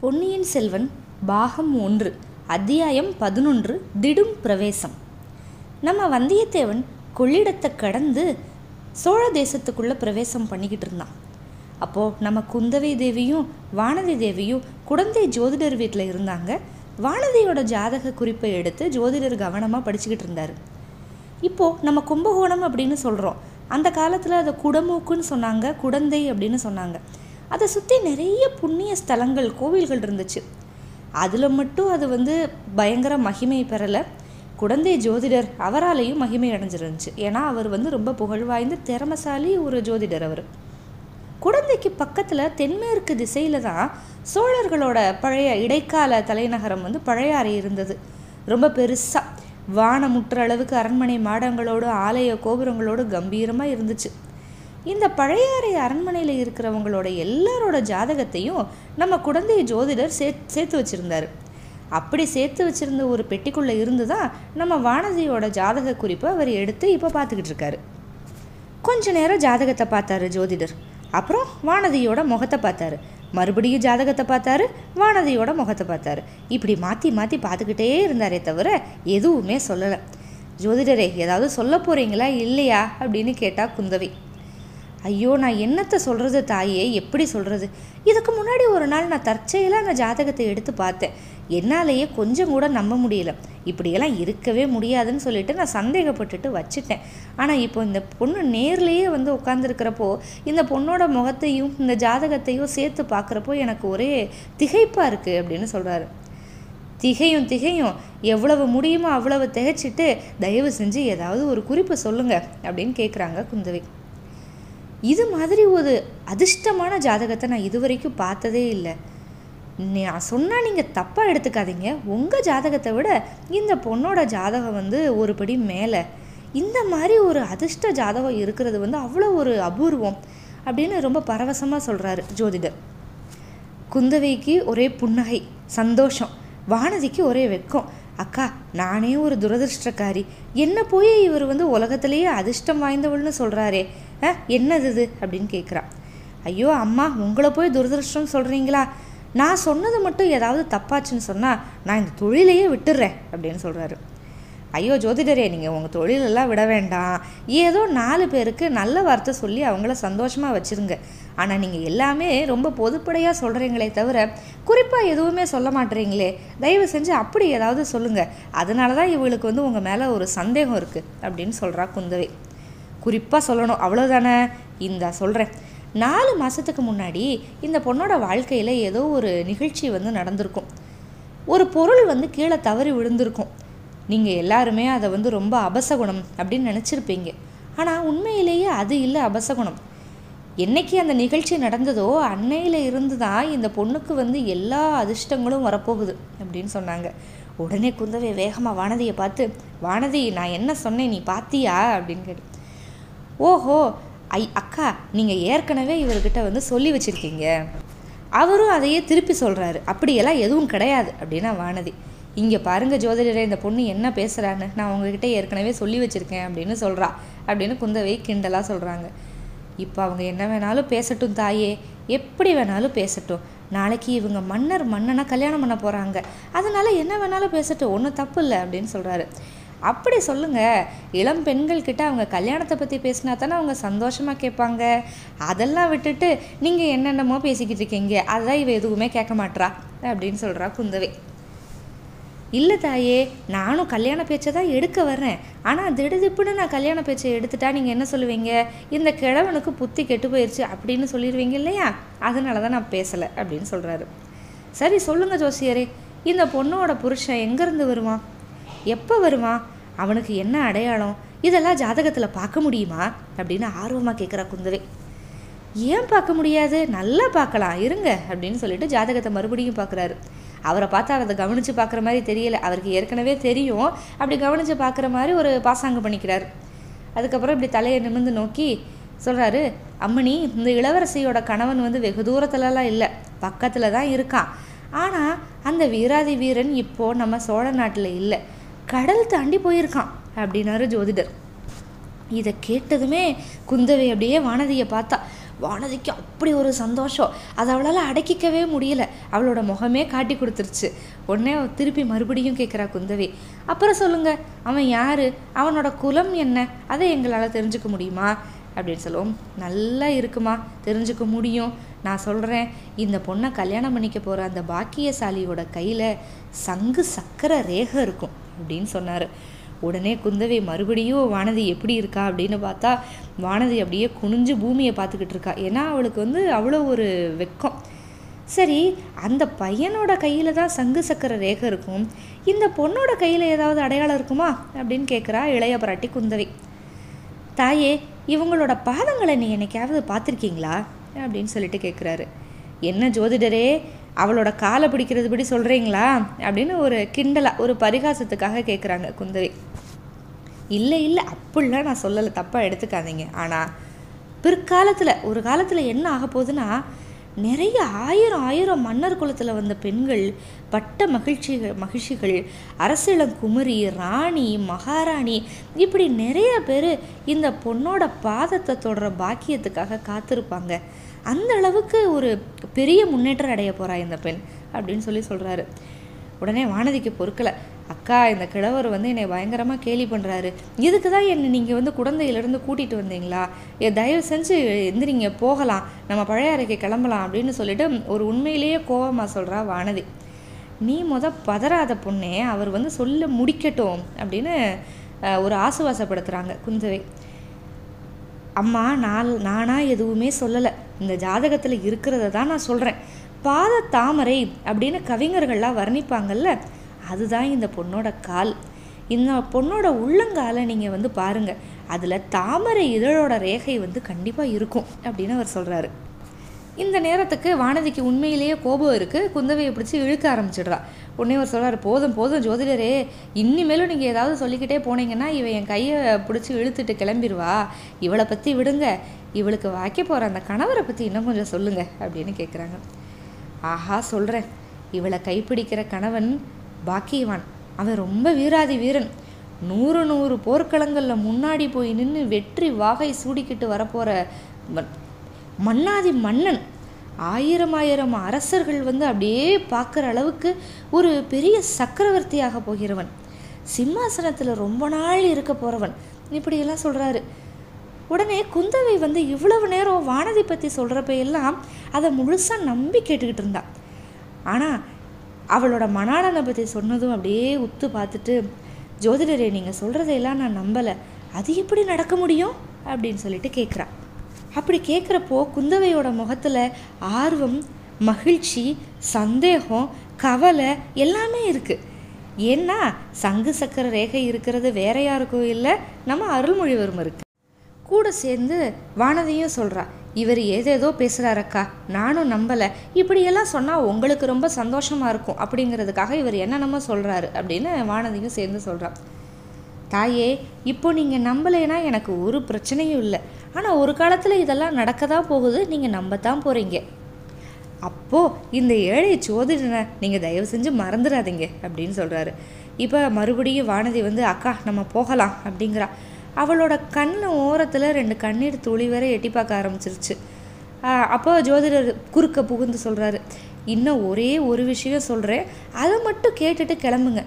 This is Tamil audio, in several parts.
பொன்னியின் செல்வன் பாகம் ஒன்று அத்தியாயம் பதினொன்று திடும் பிரவேசம். நம்ம வந்தியத்தேவன் கொள்ளிடத்தை கடந்து சோழ தேசத்துக்குள்ளே பிரவேசம் பண்ணிக்கிட்டு இருந்தான். அப்போது நம்ம குந்தவை தேவியும் வானதி தேவியும் குடந்தை ஜோதிடர் வீட்டில் இருந்தாங்க. வானதியோட ஜாதக குறிப்பை எடுத்து ஜோதிடர் கவனமாக படிச்சுக்கிட்டு இருந்தார். இப்போது நம்ம கும்பகோணம் அப்படின்னு சொல்கிறோம் அந்த காலத்தில் அதை குடமூக்குன்னு சொன்னாங்க குடந்தை அப்படின்னு சொன்னாங்க. அதை சுற்றி நிறைய புண்ணிய ஸ்தலங்கள் கோவில்கள் இருந்துச்சு. அதில் மட்டும் அது வந்து பயங்கர மகிமை பெறலை. குடந்தை ஜோதிடர் அவராலேயும் மகிமை அடைஞ்சிருந்துச்சு. ஏன்னா அவர் வந்து ரொம்ப புகழ்வாய்ந்த திறமசாலி ஒரு ஜோதிடர் அவர். குடந்தைக்கு பக்கத்தில் தென்மேற்கு திசையில் தான் சோழர்களோட பழைய இடைக்கால தலைநகரம் வந்து பழையாறை இருந்தது. ரொம்ப பெருசாக வானமுற்ற அளவுக்கு அரண்மனை மாடங்களோடு ஆலய கோபுரங்களோடு கம்பீரமாக இருந்துச்சு. இந்த பழையாறை அரண்மனையில் இருக்கிறவங்களோட எல்லாரோட ஜாதகத்தையும் நம்ம குழந்தை ஜோதிடர் சே சேர்த்து வச்சுருந்தாரு. அப்படி சேர்த்து வச்சுருந்த ஒரு பெட்டிக்குள்ளே இருந்து தான் நம்ம வானதியோட ஜாதக குறிப்பை அவர் எடுத்து இப்போ பார்த்துக்கிட்டு இருக்காரு. கொஞ்ச நேரம் ஜாதகத்தை பார்த்தாரு ஜோதிடர். அப்புறம் வானதியோட முகத்தை பார்த்தாரு. மறுபடியும் ஜாதகத்தை பார்த்தாரு வானதியோட முகத்தை பார்த்தாரு. இப்படி மாற்றி மாற்றி பார்த்துக்கிட்டே இருந்தாரே தவிர எதுவுமே சொல்லலை. ஜோதிடரே ஏதாவது சொல்ல போகிறீங்களா இல்லையா அப்படின்னு கேட்டால் குந்தவை. ஐயோ நான் என்னத்தை சொல்கிறது தாயே? எப்படி சொல்கிறது இதுக்கு முன்னாடி ஒரு நாள் நான் தற்செயலாக அந்த ஜாதகத்தை எடுத்து பார்த்தேன். என்னாலேயே கொஞ்சம் கூட நம்ப முடியல. இப்படியெல்லாம் இருக்கவே முடியாதுன்னு சொல்லிட்டு நான் சந்தேகப்பட்டுட்டு வச்சுட்டேன். ஆனால் இப்போ இந்த பொண்ணு நேர்லேயே வந்து உட்காந்துருக்கிறப்போ இந்த பொண்ணோட முகத்தையும் இந்த ஜாதகத்தையும் சேர்த்து பார்க்குறப்போ எனக்கு ஒரே திகைப்பாக இருக்குது அப்படின்னு சொல்கிறாரு திகையும் திகையும். எவ்வளவு முடியுமோ அவ்வளவு திகைச்சிட்டு தயவு செஞ்சு ஏதாவது ஒரு குறிப்பு சொல்லுங்கள் அப்படின்னு கேட்குறாங்க குந்தவை. இது மாதிரி ஒரு அதிர்ஷ்டமான ஜாதகத்தை நான் இது வரைக்கும் பார்த்ததே இல்லை. நான் சொன்னால் நீங்கள் தப்பாக எடுத்துக்காதீங்க. உங்கள் ஜாதகத்தை விட இந்த பொண்ணோட ஜாதகம் வந்து ஒரு படி மேலே. இந்த மாதிரி ஒரு அதிர்ஷ்ட ஜாதகம் இருக்கிறது வந்து அவ்வளோ ஒரு அபூர்வம் அப்படின்னு ரொம்ப பரவசமாக சொல்கிறாரு ஜோதிடர். குந்தவைக்கு ஒரே புன்னகை சந்தோஷம். வானதிக்கு ஒரே வெக்கம் அக்கா நானே ஒரு துரதிருஷ்டக்காரி. என்ன போய் இவர் வந்து உலகத்திலேயே அதிர்ஷ்டம் வாய்ந்தவள்னு சொல்கிறாரே என்னது இது? அப்படின்னு கேட்குறான் ஐயோ அம்மா உங்களை போய் துரதிருஷ்டம் சொல்கிறீங்களா நான் சொன்னது மட்டும் ஏதாவது தப்பாச்சுன்னு சொன்னால் நான் இந்த தொழிலையே விட்டுடுறேன் அப்படின்னு சொல்கிறாரு ஐயோ ஜோதிடரே நீங்கள் உங்கள் தொழிலெல்லாம் விட வேண்டாம். ஏதோ நாலு பேருக்கு நல்ல வார்த்தை சொல்லி அவங்கள சந்தோஷமாக வச்சுருங்க. ஆனால் நீங்கள் எல்லாமே ரொம்ப பொதுப்படையாக சொல்கிறீங்களே தவிர குறிப்பாக எதுவுமே சொல்ல மாட்டேறீங்களே தயவு செஞ்சு அப்படி ஏதாவது சொல்லுங்கள் அதனால தான் இவளுக்கு வந்து உங்கள் மேலே ஒரு சந்தேகம் இருக்குது அப்படின்னு சொல்கிறா குந்தவை. குறிப்பாக சொல்லணும். அவ்வளோதானே இந்த சொல்கிறேன் நாலு மாதத்துக்கு முன்னாடி இந்த பொண்ணோட வாழ்க்கையில் ஏதோ ஒரு நிகழ்ச்சி வந்து நடந்திருக்கும். ஒரு பொருள் வந்து கீழே தவறி விழுந்திருக்கும். நீங்கள் எல்லாருமே அதை வந்து ரொம்ப அபசகுணம் அப்படின்னு நினச்சிருப்பீங்க. ஆனால் உண்மையிலேயே அது இல்லை அபசகுணம். என்னைக்கு அந்த நிகழ்ச்சி நடந்ததோ அன்னையில் இருந்து தான் இந்த பொண்ணுக்கு வந்து எல்லா அதிர்ஷ்டங்களும் வரப்போகுது அப்படின்னு சொன்னாங்க. உடனே குந்தவை வேகமாக வானதியை பார்த்து வானதி நான் என்ன சொன்னேன்? நீ பார்த்தியா அப்படின்னு கேட்டு ஓஹோ ஐ அக்கா நீங்கள் ஏற்கனவே இவர்கிட்ட வந்து சொல்லி வச்சுருக்கீங்க. அவரும் அதையே திருப்பி சொல்கிறாரு அப்படியெல்லாம் எதுவும் கிடையாது அப்படின்னா வானதி. இங்கே பாருங்கள் ஜோதிடரே இந்த பொண்ணு என்ன பேசுகிறான்னு நான் உங்ககிட்ட ஏற்கனவே சொல்லி வச்சுருக்கேன் அப்படின்னு சொல்கிறா அப்படின்னு குந்தவை கிண்டலாக சொல்கிறாங்க இப்போ அவங்க என்ன வேணாலும் பேசட்டும் தாயே. எப்படி வேணாலும் பேசட்டும். நாளைக்கு இவங்க மன்னர் மன்னனை கல்யாணம் பண்ண போகிறாங்க அதனால் என்ன வேணாலும் பேசட்டும். ஒன்றும் தப்பு இல்லை அப்படின்னு சொல்கிறாரு அப்படி சொல்லுங்க. இளம் பெண்கள்கிட்ட அவங்க கல்யாணத்தை பற்றி பேசினா தானே அவங்க சந்தோஷமாக கேட்பாங்க. அதெல்லாம் விட்டுட்டு நீங்கள் என்னென்னமோ பேசிக்கிட்டு இருக்கீங்க. அதான் இவ எதுவுமே கேட்க மாட்றா அப்படின்னு சொல்கிறா குந்தவை. இல்லை தாயே நானும் கல்யாண பேச்சை தான் எடுக்க வர்றேன். ஆனால் திடுதிப்புன்னு நான் கல்யாண பேச்சை எடுத்துட்டா நீங்கள் என்ன சொல்லுவீங்க? இந்த கிழவனுக்கு புத்தி கெட்டு போயிடுச்சு அப்படின்னு சொல்லிடுவீங்க இல்லையா? அதனால தான் நான் பேசலை அப்படின்னு சொல்கிறாரு சரி சொல்லுங்கள் ஜோசியரே. இந்த பொண்ணோட புருஷன் எங்கேருந்து வருவான்? எப்போ வருவான் அவனுக்கு என்ன அடையாளம்? இதெல்லாம் ஜாதகத்தில் பார்க்க முடியுமா? அப்படின்னு ஆர்வமாக கேட்குறா குந்தவை. ஏன் பார்க்க முடியாது? நல்லா பார்க்கலாம் இருங்க அப்படின்னு சொல்லிட்டு ஜாதகத்தை மறுபடியும் பார்க்குறாரு அவரை பார்த்தா அதை கவனித்து பார்க்குற மாதிரி தெரியல. அவருக்கு ஏற்கனவே தெரியும். அப்படி கவனித்து பார்க்குற மாதிரி ஒரு பாசாங்கம் பண்ணிக்கிறார். அதுக்கப்புறம் இப்படி தலையை நிமிர்ந்து நோக்கி சொல்கிறாரு அம்மணி இந்த இளவரசியோட கணவன் வந்து வெகு தூரத்துலலாம் இல்லை. பக்கத்தில் தான் இருக்கான். ஆனால் அந்த வீராதி வீரன் இப்போது நம்ம சோழ நாட்டில் இல்லை. கடல் தாண்டி போயிருக்கான் அப்படின்னாரு ஜோதிடர். இதை கேட்டதுமே குந்தவை அப்படியே வானதியை பார்த்தா வானதிக்கு அப்படி ஒரு சந்தோஷம். அதை அவளால் அடக்கிக்கவே முடியல. அவளோட முகமே காட்டி கொடுத்துருச்சு. உடனே திருப்பி மறுபடியும் கேட்குறா குந்தவி அப்புறம் சொல்லுங்க அவன் யாரு? அவனோட குலம் என்ன? அதை எங்களால் தெரிஞ்சுக்க முடியுமா? அப்படின்னு சொல்லுவோம். நல்லா இருக்குமா? தெரிஞ்சுக்க முடியும். நான் சொல்கிறேன் இந்த பொண்ணை கல்யாணம் பண்ணிக்க போகிற அந்த பாக்கியசாலியோட கையில் சங்கு சக்கர ரேகை இருக்கும். அப்படின்னு சொன்னார். உடனே குந்தவை மறுபடியும் வானதி எப்படி இருக்கா? அப்படின்னு பார்த்தா வானதி அப்படியே குனிஞ்சு பூமியை பார்த்துக்கிட்டு இருக்கா. ஏன்னா அவளுக்கு வந்து அவ்வளோ ஒரு வெக்கம். சரி அந்த பையனோட கையில் தான் சங்கு சக்கர ரேகை இருக்கும். இந்த பொண்ணோட கையில் ஏதாவது அடையாளம் இருக்குமா? அப்படின்னு கேட்குறா இளைய பிராட்டி குந்தவை. தாயே இவங்களோட பாதங்களை நீ என்னைக்காவது பார்த்துருக்கீங்களா? அப்படின்னு சொல்லிட்டு கேட்குறாரு என்ன ஜோதிடரே அவளோட காலை பிடிக்கிறது படி சொல்கிறீங்களா அப்படின்னு ஒரு கிண்டலாக ஒரு பரிகாசத்துக்காக கேட்குறாங்க குந்தவை. இல்லை இல்லை அப்படிலாம் நான் சொல்லலை. தப்பாக எடுத்துக்காதீங்க. ஆனால் பிற்காலத்தில் ஒரு காலத்தில் என்ன ஆக போகுதுன்னா நிறைய ஆயிரம் ஆயிரம் மன்னர் குலத்தில் வந்த பெண்கள் பட்ட மகிழ்ச்சிகள் மகிழ்ச்சிகள் அரசிளங்குமரி ராணி மகாராணி இப்படி நிறைய பேர் இந்த பொண்ணோட பாதத்தை தொடர பாக்கியத்துக்காக காத்திருப்பாங்க. அந்த அளவுக்கு ஒரு பெரிய முன்னேற்றம் அடைய போகிறா இந்த பெண் அப்படின்னு சொல்லி சொல்கிறாரு உடனே வானதிக்கு பொறுக்கலை. அக்கா இந்த கிழவர் வந்து என்னை பயங்கரமாக கேலி பண்ணுறாரு இதுக்கு தான் என்னை நீங்கள் வந்து குழந்தையிலேருந்து கூட்டிகிட்டு வந்தீங்களா? ஏ தயவு செஞ்சு எந்திரிங்க போகலாம். நம்ம பழைய அறைக்கு கிளம்பலாம் அப்படின்னு சொல்லிட்டு ஒரு உண்மையிலேயே கோவமாக சொல்கிறா வானதி. நீ முத பதறாத பொண்ணே அவர் வந்து சொல்ல முடிக்கட்டும் அப்படின்னு ஒரு ஆசுவாசப்படுத்துகிறாங்க குந்தவை அம்மா நான் நானாக எதுவுமே சொல்லலை. இந்த ஜாதகத்தில் இருக்கிறத தான் நான் சொல்கிறேன் பாத தாமரை அப்படின்னு கவிஞர்கள்லாம் வர்ணிப்பாங்கல்ல அதுதான் இந்த பொண்ணோட கால். இந்த பொண்ணோட உள்ளங்காலை நீங்கள் வந்து பாருங்கள் அதில் தாமரை இதழோட ரேகை வந்து கண்டிப்பாக இருக்கும் அப்படின்னு அவர் சொல்கிறாரு இந்த நேரத்துக்கு வானதிக்கு உண்மையிலேயே கோபம் இருக்குது குந்தவையை பிடிச்சி இழுக்க ஆரம்பிச்சிடுறா. உடனே ஒரு சொல்கிறார் போதும் போதும் ஜோதிடரே இனிமேலும் நீங்கள் ஏதாவது சொல்லிக்கிட்டே போனீங்கன்னா இவன் என் கையை பிடிச்சி இழுத்துட்டு கிளம்பிடுவா இவளை பற்றி விடுங்க. இவளுக்கு வாய்க்க போகிற அந்த கணவரை பற்றி இன்னும் கொஞ்சம் சொல்லுங்க அப்படின்னு கேட்குறாங்க ஆஹா சொல்கிறேன் இவளை கைப்பிடிக்கிற கணவன் பாக்கியவான். அவன் ரொம்ப வீராதி வீரன். நூறு நூறு போர்க்களங்களில் முன்னாடி போய் நின்று வெற்றி வாகை சூடிக்கிட்டு வரப்போகிற மன்னாதி மன்னன். ஆயிரம் ஆயிரம் அரசர்கள் வந்து அப்படியே பார்க்குற அளவுக்கு ஒரு பெரிய சக்கரவர்த்தியாக போகிறவன். சிம்மாசனத்தில் ரொம்ப நாள் இருக்க போகிறவன் இப்படியெல்லாம் சொல்கிறாரு உடனே குந்தவை வந்து இவ்வளவு நேரம் வானதி பற்றி சொல்கிறப்ப எல்லாம் அதை முழுசாக நம்பி கேட்டுக்கிட்டு இருந்தான் ஆனால் அவளோட மணாளனை பற்றி சொன்னதும் அப்படியே உத்து பார்த்துட்டு ஜோதிடரே நீங்கள் சொல்கிறதையெல்லாம் நான் நம்பலை. அது எப்படி நடக்க முடியும்? அப்படின்னு சொல்லிட்டு கேட்குறான் அப்படி கேட்குறப்போ குந்தவையோட முகத்தில் ஆர்வம் மகிழ்ச்சி சந்தேகம் கவலை எல்லாமே இருக்குது ஏன்னா சங்கு சக்கர ரேகை இருக்கிறது வேற யாருக்கும் இல்லை நம்ம அருள்மொழிவர்மருக்கு கூட சேர்ந்து வானதியும் சொல்கிறா இவர் ஏதேதோ பேசுகிறாரக்கா நானும் நம்பலை. இப்படியெல்லாம் சொன்னால் உங்களுக்கு ரொம்ப சந்தோஷமாக இருக்கும். அப்படிங்கிறதுக்காக இவர் என்னென்னமோ சொல்கிறாரு அப்படின்னு வானதியும் சேர்ந்து சொல்கிறான் தாயே இப்போ நீங்கள் நம்பலைன்னா எனக்கு ஒரு பிரச்சனையும் இல்லை. ஆனால் ஒரு காலத்தில் இதெல்லாம் நடக்க தான் போகுது. நீங்கள் நம்பத்தான் போகிறீங்க அப்போது இந்த ஏழை சோதிடனை நீங்கள் தயவு செஞ்சு மறந்துடாதீங்க அப்படின்னு சொல்கிறாரு இப்போ மறுபடியும் வானதி வந்து அக்கா நம்ம போகலாம் அப்படிங்கிறா. அவளோட கண் ஓரத்தில் ரெண்டு கண்ணீர் துளி வரை எட்டி பார்க்க ஆரம்பிச்சிருச்சு. அப்போ ஜோதிடர் குறுக்க புகுந்து சொல்கிறாரு இன்னும் ஒரே ஒரு விஷயம் சொல்கிறேன் அதை மட்டும் கேட்டுட்டு கிளம்புங்க.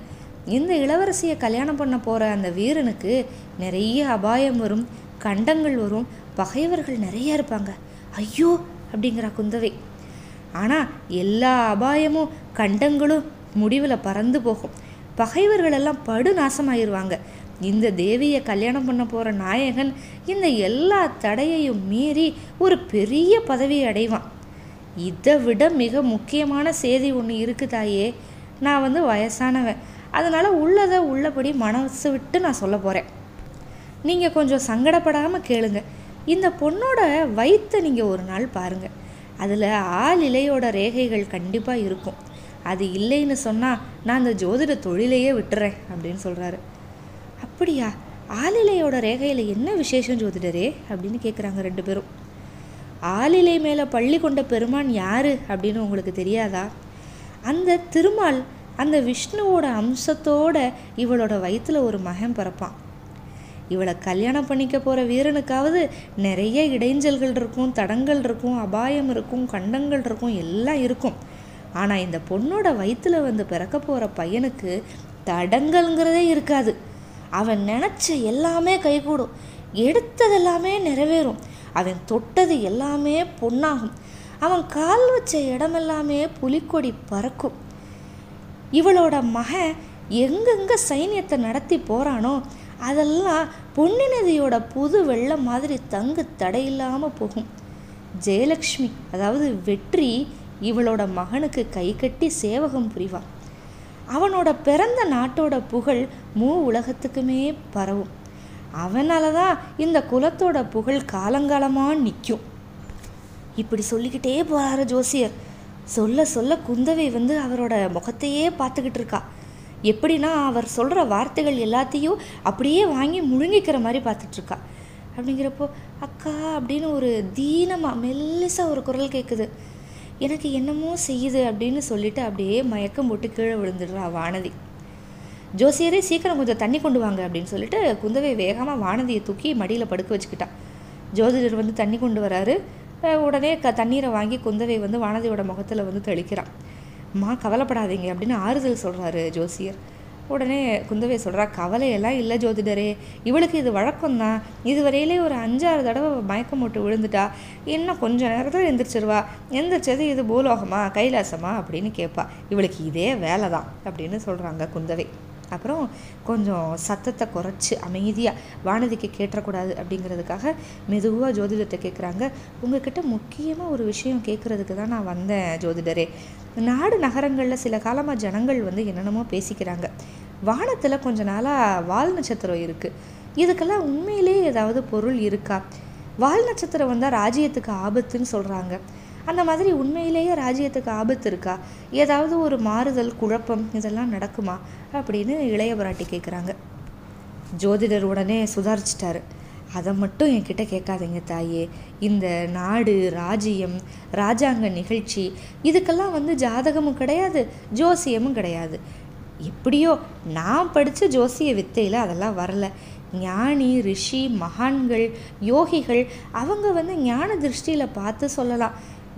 இந்த இளவரசியை கல்யாணம் பண்ண போகிற அந்த வீரனுக்கு நிறைய அபாயம் வரும். கண்டங்கள் வரும் பகைவர்கள் நிறையா இருப்பாங்க. ஐயோ! அப்படிங்கிறா குந்தவை. ஆனால் எல்லா அபாயமும் கண்டங்களும் முடிவில் பறந்து போகும். பகைவர்கள் எல்லாம் படு நாசமாயிருவாங்க இந்த தேவியை கல்யாணம் பண்ண போகிற நாயகன் இந்த எல்லா தடையையும் மீறி ஒரு பெரிய பதவியை அடைவான். இதை விட மிக முக்கியமான செய்தி ஒன்று இருக்குதாயே நான் வந்து வயசானவன். அதனால் உள்ளதை உள்ளபடி மனசு விட்டு நான் சொல்ல போகிறேன் நீங்கள் கொஞ்சம் சங்கடப்படாமல் கேளுங்க. இந்த பொண்ணோட வயிற்றை நீங்கள் ஒரு நாள் பாருங்கள் அதில் ஆள் இலையோட ரேகைகள் கண்டிப்பாக இருக்கும். அது இல்லைன்னு சொன்னால் நான் அந்த ஜோதிட தொழிலையே விட்டுறேன் அப்படின்னு சொல்கிறாரு அப்படியா? ஆளிலையோட ரேகையில் என்ன விசேஷம் ஜோதிடரே? அப்படின்னு கேட்குறாங்க ரெண்டு பேரும். ஆளிலை மேலே பள்ளி கொண்ட பெருமான் யார்? அப்படின்னு உங்களுக்கு தெரியாதா? அந்த திருமால் அந்த விஷ்ணுவோட அம்சத்தோட இவளோட வயிற்றில் ஒரு மகன் பிறப்பான். இவளை கல்யாணம் பண்ணிக்க போகிற வீரனுக்காவது நிறைய இடைஞ்சல்கள் இருக்கும் தடங்கள் இருக்கும் அபாயம் இருக்கும் கண்டங்கள் இருக்கும் எல்லாம் இருக்கும். ஆனால் இந்த பொண்ணோட வயிற்றில் வந்து பிறக்க போகிற பையனுக்கு தடங்கள்ங்கிறதே இருக்காது. அவன் நினச்ச எல்லாமே கைகூடும். எடுத்தது எல்லாமே நிறைவேறும். அவன் தொட்டது எல்லாமே பொன்னாகும். அவன் கால் வச்ச இடமெல்லாமே புலிக்கொடி பறக்கும். இவளோட மகன் எங்கெங்க சைன்யத்தை நடத்தி போகிறானோ அதெல்லாம் பொன்னி நதியோட புது வெள்ளம் மாதிரி தங்கு தடையில்லாமல் போகும். ஜெயலக்ஷ்மி அதாவது வெற்றி இவளோட மகனுக்கு கை கட்டி சேவகம் புரிவான். அவனோட பிறந்த நாட்டோட புகழ் மூ உலகத்துக்குமே பரவும். அவனால தான் இந்த குலத்தோட புகழ் காலங்காலமாக நிற்கும் இப்படி சொல்லிக்கிட்டே போகிறாரு ஜோசியர். சொல்ல சொல்ல குந்தவை வந்து அவரோட முகத்தையே பார்த்துக்கிட்டு இருக்கா. எப்படின்னா அவர் சொல்கிற வார்த்தைகள் எல்லாத்தையும் அப்படியே வாங்கி முழுங்கிக்கிற மாதிரி பார்த்துட்ருக்கா. அப்படிங்கிறப்போ அக்கா அப்படின்னு ஒரு தீனமாக மெல்லிசாக ஒரு குரல் கேட்குது எனக்கு என்னமோ செய்யுது அப்படின்னு சொல்லிட்டு அப்படியே மயக்கம் போட்டு கீழே விழுந்துடுறா வானதி. ஜோசியரே சீக்கிரம் கொஞ்சம் தண்ணி கொண்டு வாங்க அப்படின்னு சொல்லிட்டு குந்தவை வேகமாக வானதியை தூக்கி மடியில் படுக்க வச்சுக்கிட்டான் ஜோதிடர் வந்து தண்ணி கொண்டு வராரு. உடனே க தண்ணீரை வாங்கி குந்தவை வந்து வானதியோட முகத்தில் வந்து தெளிக்கிறான் அம்மா கவலைப்படாதீங்க அப்படின்னு ஆறுதல் சொல்கிறாரு ஜோசியர். உடனே குந்தவை சொல்கிறா கவலையெல்லாம் இல்லை ஜோதிடரே இவளுக்கு இது வழக்கம்தான். இதுவரையிலே ஒரு அஞ்சாறு தடவை மயக்கம் போட்டு விழுந்துட்டா. இன்னும் கொஞ்சம் நேரத்தில் எந்திரிச்சிருவா. எந்திரிச்சது இது பூலோகமா கைலாசமா? அப்படின்னு கேட்பா இவளுக்கு இதே வேலை தான் அப்படின்னு சொல்கிறாங்க குந்தவை. அப்புறம் கொஞ்சம் சத்தத்தை குறைச்சி அமைதியாக வானதிக்கு கேட்டக்கூடாது அப்படிங்கிறதுக்காக மெதுவாக ஜோதிடத்தை கேட்குறாங்க உங்ககிட்ட முக்கியமாக ஒரு விஷயம் கேட்குறதுக்கு தான் நான் வந்தேன் ஜோதிடரே. நாடு நகரங்களில் சில காலமாக ஜனங்கள் வந்து என்னென்னமோ பேசிக்கிறாங்க. வானத்தில் கொஞ்ச நாளாக வால் நட்சத்திரம் இருக்குது இதுக்கெல்லாம் உண்மையிலே ஏதாவது பொருள் இருக்கா? வால் நட்சத்திரம் வந்தால் ராஜ்யத்துக்கு ஆபத்துன்னு சொல்கிறாங்க அந்த மாதிரி உண்மையிலேயே ராஜ்யத்துக்கு ஆபத்து இருக்கா? ஏதாவது ஒரு மாறுதல் குழப்பம் இதெல்லாம் நடக்குமா? அப்படின்னு இளைய பிராட்டி கேட்குறாங்க ஜோதிடர் உடனே சுதாரிச்சிட்டாரு. அதை மட்டும் என்கிட்ட கேட்காதீங்க தாயே. இந்த நாடு ராஜ்யம் ராஜாங்க நிகழ்ச்சி இதுக்கெல்லாம் வந்து ஜாதகமும் கிடையாது ஜோசியமும் கிடையாது. எப்படியோ நான் படித்த ஜோசிய வித்தையில் அதெல்லாம் வரல. ஞானி ரிஷி மகான்கள் யோகிகள் அவங்க வந்து ஞான திருஷ்டியில் பார்த்து சொல்லலாம்.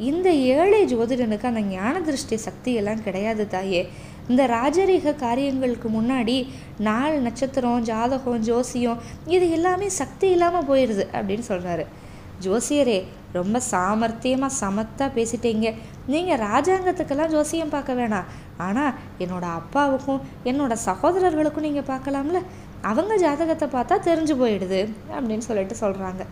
இந்த ஏழை ஜோதிடனுக்கு அந்த ஞான திருஷ்டி சக்தியெல்லாம் கிடையாது தாயே. இந்த ராஜரீக காரியங்களுக்கு முன்னாடி நாள் நட்சத்திரம் ஜாதகம் ஜோசியம் இது எல்லாமே சக்தி இல்லாமல் போயிடுது அப்படின்னு சொல்கிறாரு ஜோசியரே ரொம்ப சாமர்த்தியமாக சமத்தாக பேசிட்டீங்க. நீங்கள் ராஜாங்கத்துக்கெல்லாம் ஜோசியம் பார்க்க வேணாம். ஆனால் என்னோடய அப்பாவுக்கும் என்னோட சகோதரர்களுக்கும் நீங்கள் பார்க்கலாம்ல? அவங்க ஜாதகத்தை பார்த்தா தெரிஞ்சு போயிடுது அப்படின்னு சொல்லிட்டு சொல்கிறாங்க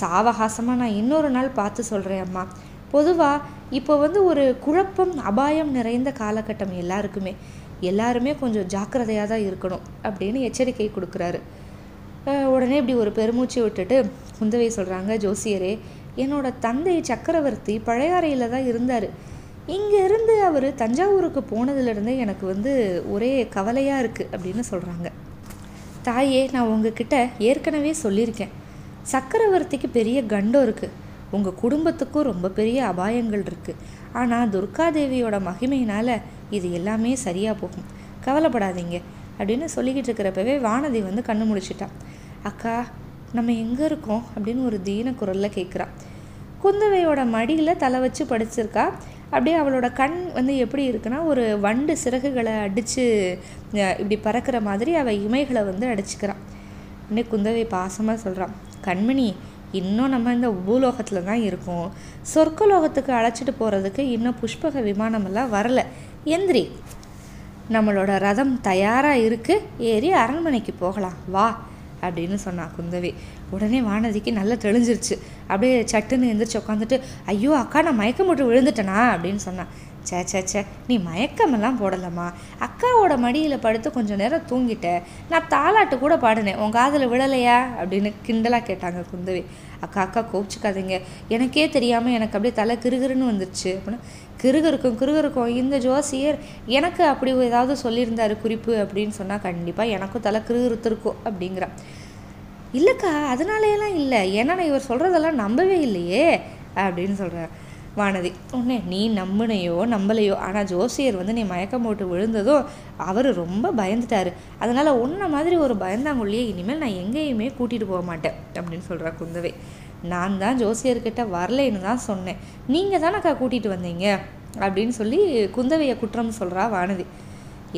சாவகாசமாக நான் இன்னொரு நாள் பார்த்து சொல்கிறேன் அம்மா. பொதுவாக இப்போ வந்து ஒரு குழப்பம் அபாயம் நிறைந்த காலகட்டம் எல்லாருக்குமே. எல்லாருமே கொஞ்சம் ஜாக்கிரதையாக தான் இருக்கணும் அப்படின்னு எச்சரிக்கை கொடுக்குறாரு. உடனே இப்படி ஒரு பெருமூச்சு விட்டுட்டு குந்தவை சொல்கிறாங்க ஜோசியரே என்னோட தந்தை சக்கரவர்த்தி பழையாறையில் தான் இருந்தார். இங்கேருந்து அவர் தஞ்சாவூருக்கு போனதுலேருந்தே எனக்கு வந்து ஒரே கவலையாக இருக்குது அப்படின்னு சொல்கிறாங்க தாயே நான் உங்ககிட்ட ஏற்கனவே சொல்லியிருக்கேன். சக்கரவர்த்திக்கு பெரிய கண்டம் இருக்குது உங்கள் குடும்பத்துக்கும் ரொம்ப பெரிய அபாயங்கள் இருக்குது ஆனால் துர்காதேவியோட மகிமையினால் இது எல்லாமே சரியாக போகும். கவலைப்படாதீங்க. அப்படின்னு சொல்லிக்கிட்டு இருக்கிறப்பவே வானதி வந்து கண்ணு முடிச்சிட்டான் அக்கா நம்ம எங்கே இருக்கோம்? அப்படின்னு ஒரு தீன குரலில் கேட்குறா குந்தவையோட மடியில் தலை வச்சு படிச்சிருக்கா. அப்படியே அவளோட கண் வந்து எப்படி இருக்குன்னா ஒரு வண்டு சிறகுகளை அடித்து இப்படி பறக்கிற மாதிரி அவள் இமைகளை வந்து அடிச்சுக்கிறான் இன்னும் குந்தவை பாசமாக சொல்கிறான் கண்மணி இன்னும் நம்ம இந்த பூலோகத்தில் தான் இருக்கோம். சொர்க்கலோகத்துக்கு அழைச்சிட்டு போகிறதுக்கு இன்னும் புஷ்பக விமானமெல்லாம் வரல. எந்திரி. நம்மளோட ரதம் தயாராக இருக்குது ஏறி அரண்மனைக்கு போகலாம். வா அப்படின்னு சொன்னான் குந்தவி. உடனே வானதிக்கு நல்லா தெளிஞ்சிருச்சு. அப்படியே சட்டுன்னு எந்திரிச்சு உட்காந்துட்டு ஐயோ அக்கா நான் மயக்கம் போட்டு விழுந்துட்டேனா? அப்படின்னு சொன்னான் சே சே சே நீ மயக்கமெல்லாம் போடலம்மா. அக்காவோட மடியில் படுத்து கொஞ்சம் நேரம் தூங்கிட்டேன் நான் தாலாட்டு கூட பாடினேன். உன் காதில் விழலையா? அப்படின்னு கிண்டலாக கேட்டாங்க குந்தவி. அக்கா அக்கா கோபிச்சுக்காதீங்க எனக்கே தெரியாமல் எனக்கு அப்படியே தலை கிருகிருன்னு வந்துருச்சு. அப்படின்னு கிருகிருக்கும் கிருகிருக்கும். இந்த ஜோசியர் எனக்கு அப்படி ஏதாவது சொல்லியிருந்தாரு குறிப்பு அப்படின்னு சொன்னால் கண்டிப்பாக எனக்கும் தலை கிருகிருத்திருக்கும் அப்படிங்கிறா. இல்லைக்கா அதனாலேயெல்லாம் இல்லை. ஏன்னா நான் இவர் சொல்கிறதெல்லாம் நம்பவே இல்லையே. அப்படின்னு சொல்கிறார் வானதி. உடனே நீ நம்பினையோ நம்பலையோ ஆனால் ஜோசியர் வந்து நீ மயக்கம் போட்டு விழுந்ததும் அவர் ரொம்ப பயந்துட்டாரு. அதனால் உன்ன மாதிரி ஒரு பயந்தாங்குள்ளியே இனிமேல் நான் எங்கேயுமே கூட்டிகிட்டு போக மாட்டேன் அப்படின்னு சொல்கிறா குந்தவை. நான் தான் ஜோசியர்கிட்ட வரலைன்னு தான் சொன்னேன். நீங்கள் தானக்கா கூட்டிகிட்டு வந்தீங்க? அப்படின்னு சொல்லி குந்தவையை குற்றம் சொல்கிறா வானதி.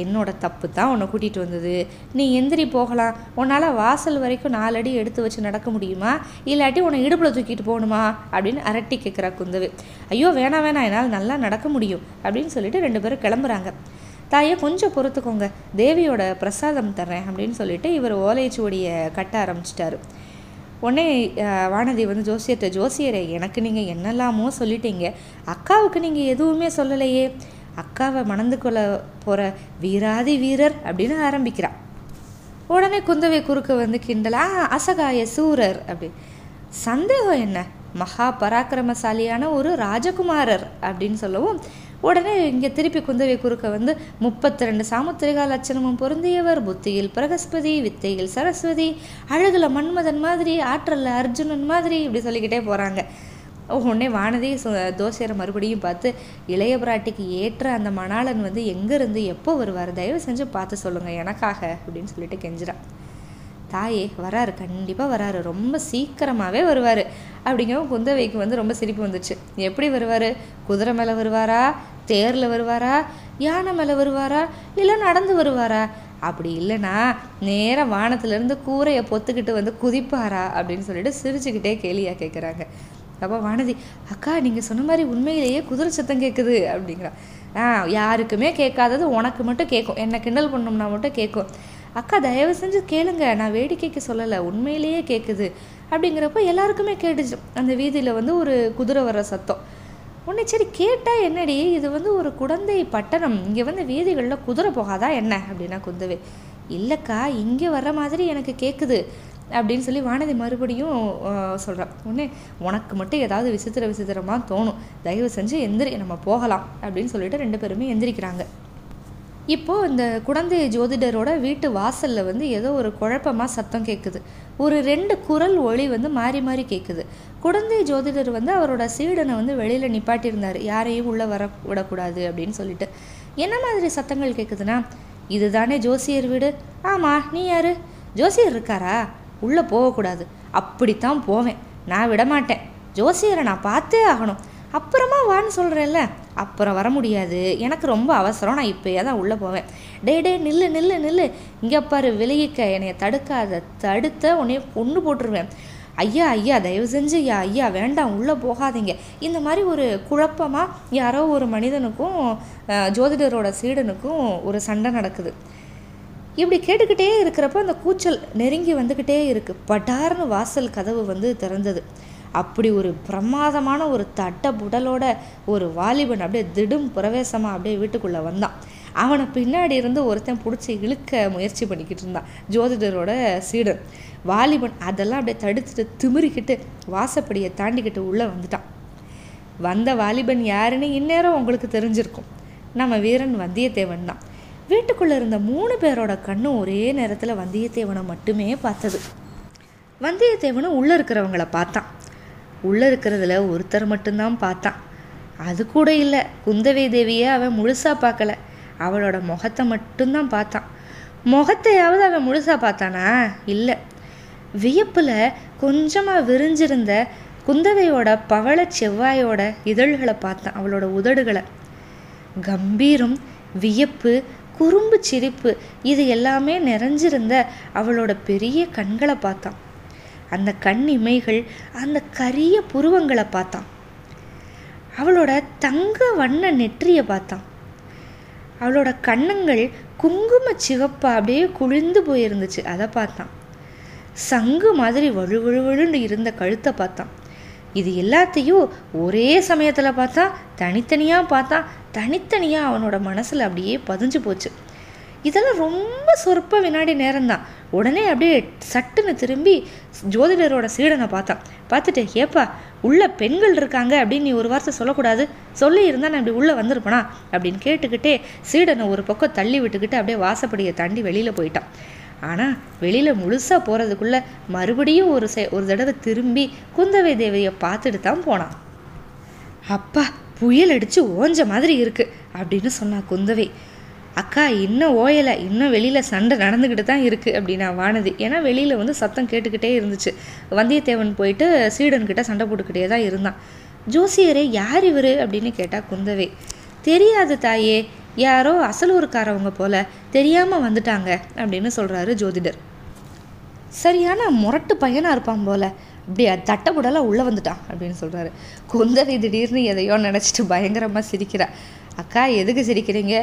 என்னோட தப்பு தான் உன்னை கூட்டிகிட்டு வந்தது. நீ எந்திரி போகலாம். உன்னால் வாசல் வரைக்கும் நாலடி எடுத்து வச்சு நடக்க முடியுமா? இல்லாட்டி உன்னை இடுப்பில் தூக்கிட்டு போகணுமா? அப்படின்னு அரட்டி கேட்குறா குந்தவை. ஐயோ வேணாம் வேணாம் என்னால் நல்லா நடக்க முடியும் அப்படின்னு சொல்லிட்டு ரெண்டு பேரும் கிளம்புறாங்க. தாயே கொஞ்சம் பொறுத்துக்கோங்க. தேவியோட பிரசாதம் தர்றேன் அப்படின்னு சொல்லிட்டு இவர் ஓலைச்சுவடியை கட்ட ஆரம்பிச்சிட்டாரு. உடனே வானதி வந்து ஜோசியத்தை ஜோசியரே எனக்கு நீங்கள் என்னெல்லாமோ சொல்லிட்டீங்க. அக்காவுக்கு நீங்கள் எதுவுமே சொல்லலையே. அக்காவை மணந்து கொள்ள போகிற வீராதி வீரர் அப்படின்னு ஆரம்பிக்கிறான் உடனே குந்தவை குறுக்க வந்து கிண்டலா அசகாய சூரர் அப்படி. சந்தேகம் என்ன? மகா பராக்கிரமசாலியான ஒரு ராஜகுமாரர் அப்படின்னு சொல்லவும் உடனே இங்கே திருப்பி குந்தவை குறுக்க வந்து முப்பத்தி ரெண்டு சாமுத்திரிகா லட்சணமும் பொருந்தியவர். புத்தியில் பிரகஸ்பதி வித்தையில் சரஸ்வதி. அழகுல மன்மதன் மாதிரி ஆற்றலில் அர்ஜுனன் மாதிரி இப்படி சொல்லிக்கிட்டே போகிறாங்க உடனே வானதி தோசையரை மறுபடியும் பார்த்து இளைய பிராட்டிக்கு ஏற்ற அந்த மணாளன் வந்து எங்கேருந்து எப்போ வருவார்? தயவு செஞ்சு பார்த்து சொல்லுங்கள் எனக்காக அப்படின்னு சொல்லிட்டு கெஞ்சிறான் தாயே வராரு கண்டிப்பாக வராரு. ரொம்ப சீக்கிரமாகவே வருவார். அப்படிங்கவும் குந்தவைக்கு வந்து ரொம்ப சிரிப்பு வந்துச்சு. எப்படி வருவார்? குதிரை மேலே வருவாரா? தேரில் வருவாரா? யானை மேலே வருவாரா? இல்லை நடந்து வருவாரா? அப்படி இல்லைனா நேராக வானத்துலேருந்து கூரையை பொத்துக்கிட்டு வந்து குதிப்பாரா? அப்படின்னு சொல்லிட்டு சிரிச்சுக்கிட்டே கேலியாக கேட்குறாங்க அப்போ வானதி அக்கா நீங்கள் சொன்ன மாதிரி உண்மையிலேயே குதிரை சத்தம் கேட்குது அப்படிங்கிறா. ஆ யாருக்குமே கேட்காதது உனக்கு மட்டும் கேட்கும் என்னை கிண்டல் பண்ணோம்னா மட்டும் கேட்கும் அக்கா தயவு செஞ்சு கேளுங்க. நான் வேடிக்கைக்கு சொல்லலை. உண்மையிலேயே கேட்குது அப்படிங்கிறப்போ எல்லாருக்குமே கேட்டுச்சு. அந்த வீதியில் வந்து ஒரு குதிரை வர்ற சத்தம். உன்னை சரி கேட்டால் என்னடி? இது வந்து ஒரு குழந்தை பட்டணம். இங்கே வந்து வீதிகளில் குதிரை போகாதா என்ன? அப்படின்னா குந்தவை. இல்லைக்கா இங்கே வர்ற மாதிரி எனக்கு கேட்குது அப்படின்னு சொல்லி வானதி மறுபடியும் சொல்கிறான் உடனே உனக்கு மட்டும் ஏதாவது விசித்திர விசித்திரமாக தோணும். தயவு செஞ்சு எந்திரி நம்ம போகலாம். அப்படின்னு சொல்லிட்டு ரெண்டு பேருமே எந்திரிக்கிறாங்க. இப்போது இந்த குழந்தை ஜோதிடரோட வீட்டு வாசலில் வந்து ஏதோ ஒரு குழப்பமாக சத்தம் கேட்குது ஒரு ரெண்டு குரல் ஒளி வந்து மாறி மாறி கேட்குது குழந்தை ஜோதிடர் வந்து அவரோட சீடனை வந்து வெளியில் நிப்பாட்டியிருந்தார். யாரையும் உள்ளே வர விடக்கூடாது அப்படின்னு சொல்லிட்டு. என்ன மாதிரி சத்தங்கள் கேட்குதுன்னா இதுதானே ஜோசியர் வீடு. ஆமாம் நீ யாரு? ஜோசியர் இருக்காரா? உள்ளே போகக்கூடாது. அப்படித்தான் போவேன். நான் விட மாட்டேன் ஜோசியரை நான் பார்த்தே ஆகணும். அப்புறமா வான்னு சொல்கிறேன்ல அப்புறம் வர முடியாது. எனக்கு ரொம்ப அவசரம். நான் இப்போயே தான் உள்ளே போவேன். டே டே நில்லு நில்லு நில்லு. இங்கே பாரு விலகிக்க. என்னைய தடுக்காத. தடுத்த உன்னைய பொண்ணு போட்டுருவேன். ஐயா ஐயா தயவு செஞ்சு ஐயா ஐயா வேண்டாம். உள்ளே போகாதீங்க. இந்த மாதிரி ஒரு குழப்பமாக யாரோ ஒரு மனிதனுக்கும் ஜோதிடரோட சீடனுக்கும் ஒரு சண்டை நடக்குது. இப்படி கேட்டுக்கிட்டே இருக்கிறப்ப அந்த கூச்சல் நெருங்கி வந்துக்கிட்டே இருக்குது பட்டார்னு வாசல் கதவு வந்து திறந்தது. அப்படி ஒரு பிரமாதமான ஒரு தட்ட புடலோட ஒரு வாலிபன் அப்படியே திடும் பிரவேசமாக அப்படியே வீட்டுக்குள்ளே வந்தான். அவனை பின்னாடி இருந்து ஒருத்தன் பிடிச்சி இழுக்க முயற்சி பண்ணிக்கிட்டு இருந்தான். ஜோதிடரோட சீடன். வாலிபன் அதெல்லாம் அப்படியே தடுத்துட்டு திமிரிக்கிட்டு வாசப்படியை தாண்டிக்கிட்டு உள்ளே வந்துட்டான். வந்த வாலிபன் யாருன்னு இந்நேரம் உங்களுக்கு தெரிஞ்சிருக்கும். நம்ம வீரன் வந்தியத்தேவன் தான். வீட்டுக்குள்ளே இருந்த மூணு பேரோட கண்ணும் ஒரே நேரத்தில் வந்தியத்தேவனை மட்டுமே பார்த்தது. வந்தியத்தேவனும் உள்ளே இருக்கிறவங்கள பார்த்தான். உள்ளே இருக்கிறதுல ஒருத்தர் மட்டும்தான் பார்த்தான். அது கூட இல்லை குந்தவை தேவியை அவன் முழுசாக பார்க்கல. அவளோட முகத்தை மட்டும்தான் பார்த்தான். முகத்தையாவது அவன் முழுசாக பார்த்தானா? இல்லை. வியப்பில் கொஞ்சமாக விரிஞ்சிருந்த குந்தவையோட பவள செவ்வாயோட இதழ்களை பார்த்தான் அவளோட உதடுகளை. கம்பீரம் வியப்பு குறும்பு சிரிப்பு இது எல்லாமே நிறைஞ்சிருந்த அவளோட பெரிய கண்களை பார்த்தான். அந்த கண் இமைகள் அந்த கரிய புருவங்களை பார்த்தான். அவளோட தங்க வண்ண நெற்றியை பார்த்தான். அவளோட கண்ணங்கள் குங்கும சிவப்பா அப்படியே குளிர்ந்து போயிருந்துச்சு அதை பார்த்தான். சங்கு மாதிரி வழுவழுவழுன்னு இருந்த கழுத்தை பார்த்தான். இது எல்லாத்தையும் ஒரே சமயத்தில் பார்த்தா தனித்தனியாக பார்த்தா தனித்தனியாக அவனோட மனசில் அப்படியே பதிஞ்சு போச்சு. இதெல்லாம் ரொம்ப சொற்ப வினாடி நேரம்தான். உடனே அப்படியே சட்டுன்னு திரும்பி ஜோதிடரோட சீடனை பார்த்தான். பார்த்துட்டு ஏப்பா உள்ள பெண்கள் இருக்காங்க அப்படின்னு நீ ஒரு வார்த்தை சொல்லக்கூடாது. சொல்லி இருந்தால் நான் இப்படி உள்ளே வந்திருப்பனா? அப்படின்னு கேட்டுக்கிட்டே சீடனை ஒரு பக்கம் தள்ளி விட்டுக்கிட்டு அப்படியே வாசப்படியை தாண்டி வெளியில் போயிட்டான். ஆனால் வெளியில் முழுசாக போகிறதுக்குள்ளே மறுபடியும் ஒரு செ ஒரு தடவை திரும்பி குந்தவை தேவியை பார்த்துட்டு தான் போனான் அப்பா புயல் அடித்து ஓஞ்ச மாதிரி இருக்குது அப்படின்னு சொன்னா குந்தவை. அக்கா இன்னும் ஓயலை இன்னும் வெளியில் சண்டை நடந்துக்கிட்டு தான் இருக்குது அப்படின்னா வானதி. ஏன்னா வெளியில் வந்து சத்தம் கேட்டுக்கிட்டே இருந்துச்சு. வந்தியத்தேவன் போயிட்டு சீடன்கிட்ட சண்டை போட்டுக்கிட்டே தான் இருந்தான். ஜோசியரே யார் இவர்? அப்படின்னு கேட்டால் குந்தவை. தெரியாது தாயே யாரோ அசலூருக்காரவங்க போல தெரியாமல் வந்துட்டாங்க அப்படின்னு சொல்கிறாரு ஜோதிடர். சரியான முரட்டு பையனாக இருப்பான் போல. அப்படியே தட்டப்புடலாம் உள்ளே வந்துட்டான் அப்படின்னு சொல்கிறாரு குந்தவை திடீர்னு எதையோ நினச்சிட்டு பயங்கரமாக சிரிக்கிறா. அக்கா எதுக்கு சிரிக்கிறீங்க?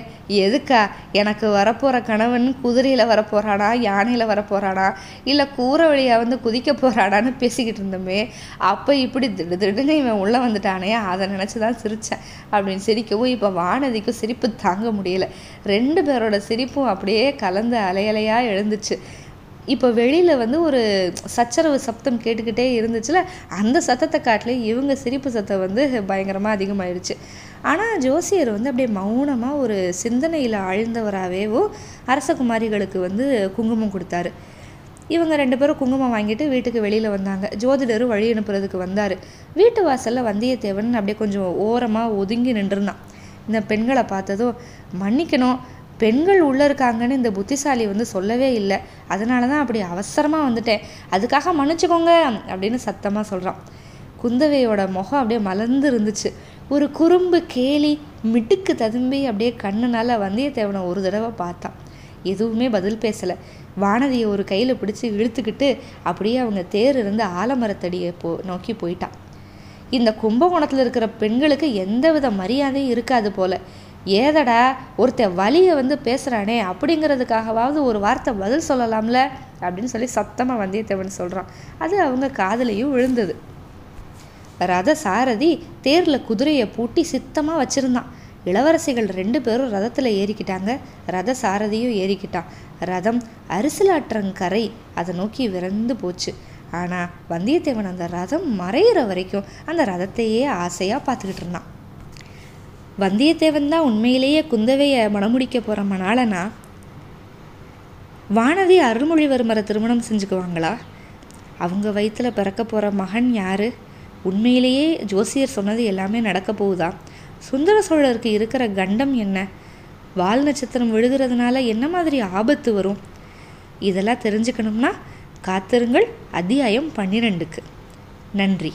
எதுக்கா? எனக்கு வரப்போகிற கணவன் குதிரையில் வரப்போகிறானா யானையில் வரப்போகிறானா இல்லை கூரை வழியாக வந்து குதிக்க போகிறாடான்னு பேசிக்கிட்டு இருந்தோமே அப்போ இப்படி திடு திடுன்னு இவன் உள்ளே வந்துட்டானே அதை நினச்சி தான் சிரித்தேன் அப்படின்னு சிரிக்கவும் இப்போ வானதிக்கும் சிரிப்பு தாங்க முடியல. ரெண்டு பேரோட சிரிப்பும் அப்படியே கலந்து அலையலையாக எழுந்துச்சு. இப்போ வெளியில் வந்து ஒரு சச்சரவு சப்தம் கேட்டுக்கிட்டே இருந்துச்சுல அந்த சத்தத்தை காட்டிலே இவங்க சிரிப்பு சத்தம் வந்து பயங்கரமாக அதிகமாயிடுச்சு ஆனால் ஜோசியர் வந்து அப்படியே மௌனமாக ஒரு சிந்தனையில் ஆழ்ந்தவராகவேவோ அரசகுமாரிகளுக்கு வந்து குங்குமம் கொடுத்தாரு. இவங்க ரெண்டு பேரும் குங்குமம் வாங்கிட்டு வீட்டுக்கு வெளியில் வந்தாங்க. ஜோதிடரும் வழி அனுப்புறதுக்கு வந்தார். வீட்டு வாசலில் வந்தியத்தேவன் அப்படியே கொஞ்சம் ஓரமாக ஒதுங்கி நின்றுருந்தான் இந்த பெண்களை பார்த்ததும் மன்னிக்கணும் பெண்கள் உள்ளே இருக்காங்கன்னு இந்த புத்திசாலி வந்து சொல்லவே இல்லை. அதனால தான் அப்படி அவசரமாக வந்துட்டேன். அதுக்காக மன்னிச்சுக்கோங்க அப்படின்னு சத்தமாக சொல்கிறான் குந்தவையோட முகம் அப்படியே மலர்ந்து இருந்துச்சு. ஒரு குறும்பு கேலி மிட்டுக்கு ததும்பி அப்படியே கண்ணுனால் வந்தியத்தேவனை ஒரு தடவை பார்த்தான். எதுவுமே பதில் பேசலை. வானதியை ஒரு கையில் பிடிச்சி இழுத்துக்கிட்டு அப்படியே அவங்க தேர் இருந்து ஆலமரத்தடியை போ நோக்கி போயிட்டான். இந்த கும்பகோணத்தில் இருக்கிற பெண்களுக்கு எந்தவித மரியாதையும் இருக்காது போல. ஏதடா ஒருத்தன் வழியை வந்து பேசுகிறானே அப்படிங்கிறதுக்காகவாவது ஒரு வார்த்தை பதில் சொல்லலாம்ல? அப்படின்னு சொல்லி சத்தமாக வந்தியத்தேவன் சொல்கிறான் அது அவங்க காதலையும் விழுந்தது. ரத சாரதி தேரில் குதிரையை பூட்டி சித்தமாக வச்சுருந்தான். இளவரசிகள் ரெண்டு பேரும் ரதத்தில் ஏறிக்கிட்டாங்க. ரத சாரதியும் ஏறிக்கிட்டான். ரதம் அரிசிலாற்றங்கரை அதை நோக்கி விரைந்து போச்சு. ஆனால் வந்தியத்தேவன் அந்த ரதம் மறையிற வரைக்கும் அந்த ரதத்தையே ஆசையாக பார்த்துக்கிட்டு இருந்தான். வந்தியத்தேவன் தான் உண்மையிலேயே குந்தவையை மணமுடிக்க போகிற மணாளனா? வானதி அருள்மொழிவர்மரை திருமணம் செஞ்சுக்குவாங்களா? அவங்க வயிற்றில் பிறக்க போகிற மகன் யார்? உண்மையிலேயே ஜோசியர் சொன்னது எல்லாமே நடக்க போகுதா? சுந்தர சோழருக்கு இருக்கிற கண்டம் என்ன? வால் நட்சத்திரம் விழுகிறதுனால என்ன மாதிரி ஆபத்து வரும்? இதெல்லாம் தெரிஞ்சுக்கணும்னா காத்திருங்கள். அத்தியாயம் பன்னிரெண்டுக்கு. நன்றி.